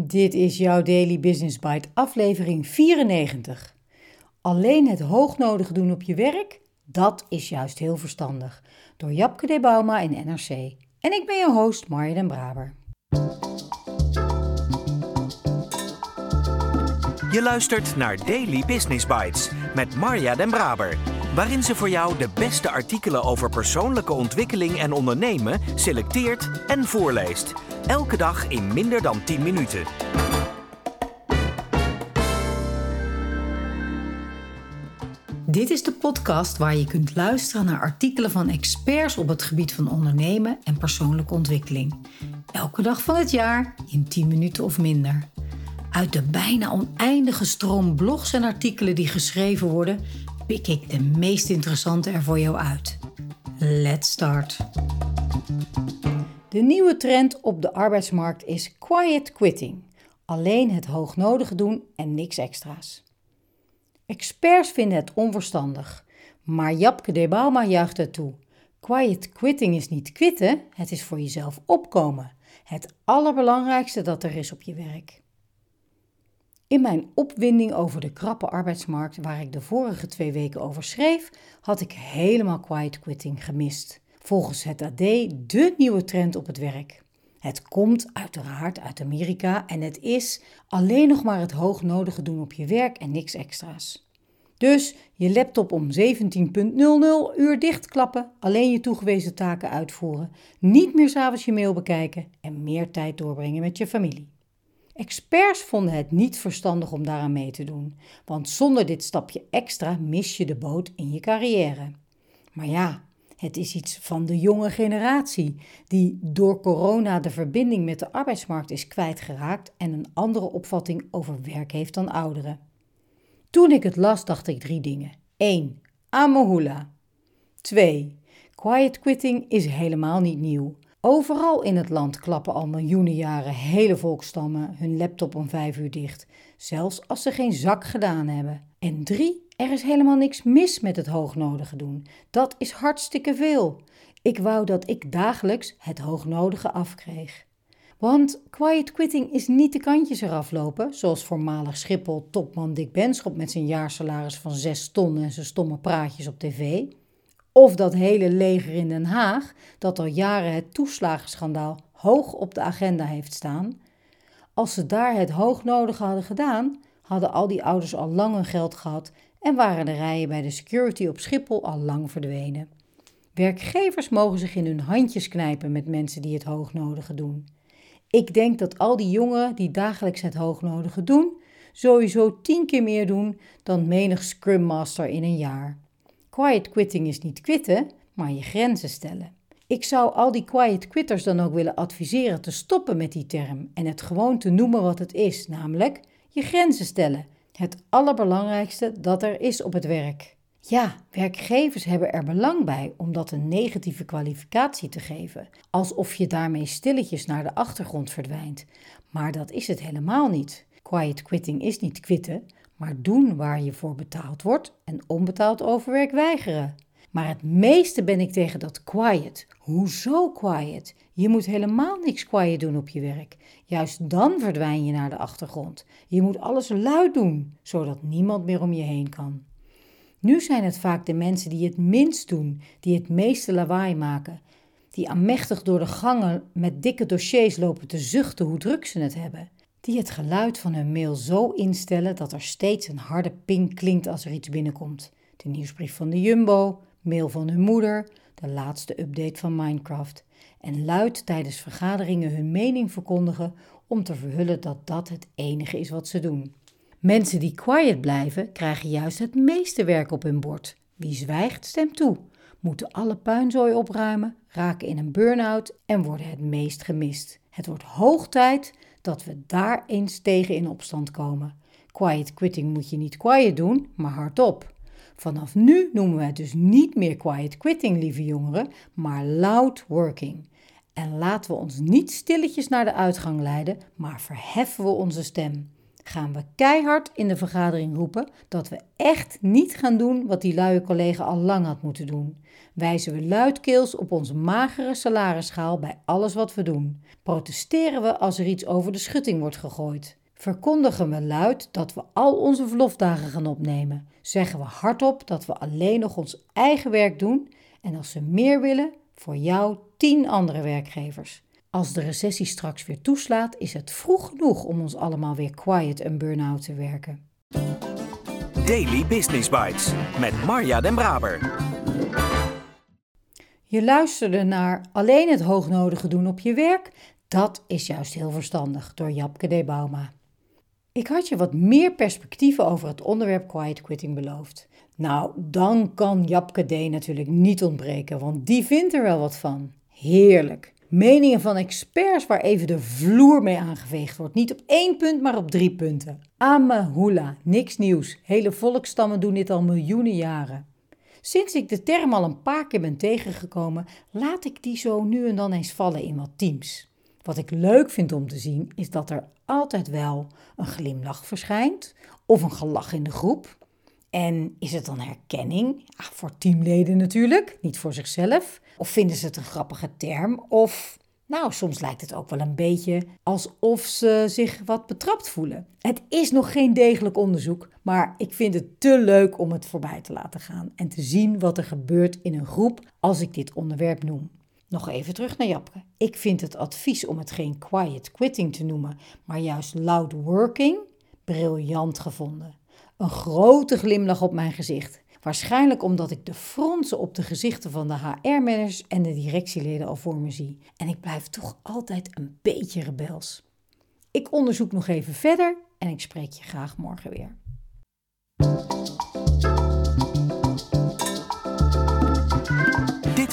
Dit is jouw Daily Business Bite, aflevering 94. Alleen het hoognodige doen op je werk, dat is juist heel verstandig. Door Japke de Bauma in NRC. En ik ben je host Marja den Braber. Je luistert naar Daily Business Bites met Marja den Braber, waarin ze voor jou de beste artikelen over persoonlijke ontwikkeling en ondernemen selecteert en voorleest. Elke dag in minder dan 10 minuten. Dit is de podcast waar je kunt luisteren naar artikelen van experts op het gebied van ondernemen en persoonlijke ontwikkeling. Elke dag van het jaar in 10 minuten of minder. Uit de bijna oneindige stroom blogs en artikelen die geschreven worden, pik ik de meest interessante er voor jou uit. Let's start. De nieuwe trend op de arbeidsmarkt is quiet quitting. Alleen het hoognodige doen en niks extra's. Experts vinden het onverstandig, maar Japke de Bauma juicht het toe. Quiet quitting is niet quitten, het is voor jezelf opkomen. Het allerbelangrijkste dat er is op je werk. In mijn opwinding over de krappe arbeidsmarkt, waar ik de vorige twee weken over schreef, had ik helemaal quiet quitting gemist. Volgens het AD de nieuwe trend op het werk. Het komt uiteraard uit Amerika en het is alleen nog maar het hoognodige doen op je werk en niks extra's. Dus je laptop om 17.00 uur dichtklappen, alleen je toegewezen taken uitvoeren, niet meer s'avonds je mail bekijken en meer tijd doorbrengen met je familie. Experts vonden het niet verstandig om daaraan mee te doen, want zonder dit stapje extra mis je de boot in je carrière. Maar ja, het is iets van de jonge generatie, die door corona de verbinding met de arbeidsmarkt is kwijtgeraakt en een andere opvatting over werk heeft dan ouderen. Toen ik het las, dacht ik drie dingen. 1. Amohula. 2. Quiet quitting is helemaal niet nieuw. Overal in het land klappen al miljoenen jaren hele volkstammen hun laptop om vijf uur dicht, zelfs als ze geen zak gedaan hebben. En drie, er is helemaal niks mis met het hoognodige doen. Dat is hartstikke veel. Ik wou dat ik dagelijks het hoognodige afkreeg. Want quiet quitting is niet de kantjes eraf lopen, zoals voormalig Schiphol topman Dick Benschop met zijn jaarsalaris van 6 ton en zijn stomme praatjes op tv. Of dat hele leger in Den Haag, dat al jaren het toeslagenschandaal hoog op de agenda heeft staan. Als ze daar het hoognodige hadden gedaan, hadden al die ouders al lang hun geld gehad en waren de rijen bij de security op Schiphol al lang verdwenen. Werkgevers mogen zich in hun handjes knijpen met mensen die het hoognodige doen. Ik denk dat al die jongeren die dagelijks het hoognodige doen, sowieso tien keer meer doen dan menig Scrum Master in een jaar. Quiet quitting is niet quitten, maar je grenzen stellen. Ik zou al die quiet quitters dan ook willen adviseren te stoppen met die term en het gewoon te noemen wat het is, namelijk je grenzen stellen. Het allerbelangrijkste dat er is op het werk. Ja, werkgevers hebben er belang bij om dat een negatieve kwalificatie te geven, alsof je daarmee stilletjes naar de achtergrond verdwijnt. Maar dat is het helemaal niet. Quiet quitting is niet quitten, maar doen waar je voor betaald wordt en onbetaald overwerk weigeren. Maar het meeste ben ik tegen dat quiet. Hoezo quiet? Je moet helemaal niks quiet doen op je werk. Juist dan verdwijn je naar de achtergrond. Je moet alles luid doen, zodat niemand meer om je heen kan. Nu zijn het vaak de mensen die het minst doen, die het meeste lawaai maken, die aanmächtig door de gangen met dikke dossiers lopen te zuchten hoe druk ze het hebben die het geluid van hun mail zo instellen dat er steeds een harde ping klinkt als er iets binnenkomt. De nieuwsbrief van de Jumbo, mail van hun moeder, de laatste update van Minecraft. En luid tijdens vergaderingen hun mening verkondigen om te verhullen dat dat het enige is wat ze doen. Mensen die quiet blijven, krijgen juist het meeste werk op hun bord. Wie zwijgt, stemt toe, moeten alle puinzooi opruimen, raken in een burn-out en worden het meest gemist. Het wordt hoog tijd dat we daar eens tegen in opstand komen. Quiet quitting moet je niet quiet doen, maar hardop. Vanaf nu noemen we het dus niet meer quiet quitting, lieve jongeren, maar loud working. En laten we ons niet stilletjes naar de uitgang leiden, maar verheffen we onze stem. gaan we keihard in de vergadering roepen dat we echt niet gaan doen wat die luie collega al lang had moeten doen. Wijzen we luidkeels op onze magere salarisschaal bij alles wat we doen. Protesteren we als er iets over de schutting wordt gegooid. Verkondigen we luid dat we al onze verlofdagen gaan opnemen. Zeggen we hardop dat we alleen nog ons eigen werk doen en als ze meer willen, voor jou tien andere werkgevers. Als de recessie straks weer toeslaat, is het vroeg genoeg om ons allemaal weer quiet en burn-out te werken. Daily Business Bites met Marja Den Braber. Je luisterde naar Alleen het hoognodige doen op je werk. Dat is juist heel verstandig door Japke de Bauma. Ik had je wat meer perspectieven over het onderwerp quiet quitting beloofd. Nou, dan kan Japke D natuurlijk niet ontbreken, want die vindt er wel wat van. Heerlijk. Meningen van experts waar even de vloer mee aangeveegd wordt. Niet op één punt, maar op drie punten. Amahula, niks nieuws. Hele volkstammen doen dit al miljoenen jaren. Sinds ik de term al een paar keer ben tegengekomen, laat ik die zo nu en dan eens vallen in wat teams. Wat ik leuk vind om te zien, is dat er altijd wel een glimlach verschijnt of een gelach in de groep. En is het dan herkenning? Voor teamleden natuurlijk, niet voor zichzelf. Of vinden ze het een grappige term? Of, nou, soms lijkt het ook wel een beetje alsof ze zich wat betrapt voelen. Het is nog geen degelijk onderzoek, maar ik vind het te leuk om het voorbij te laten gaan en te zien wat er gebeurt in een groep als ik dit onderwerp noem. Nog even terug naar Japke. Ik vind het advies om het geen quiet quitting te noemen, maar juist loud working briljant gevonden. Een grote glimlach op mijn gezicht. Waarschijnlijk omdat ik de fronsen op de gezichten van de HR-managers en de directieleden al voor me zie. En ik blijf toch altijd een beetje rebels. Ik onderzoek nog even verder en ik spreek je graag morgen weer.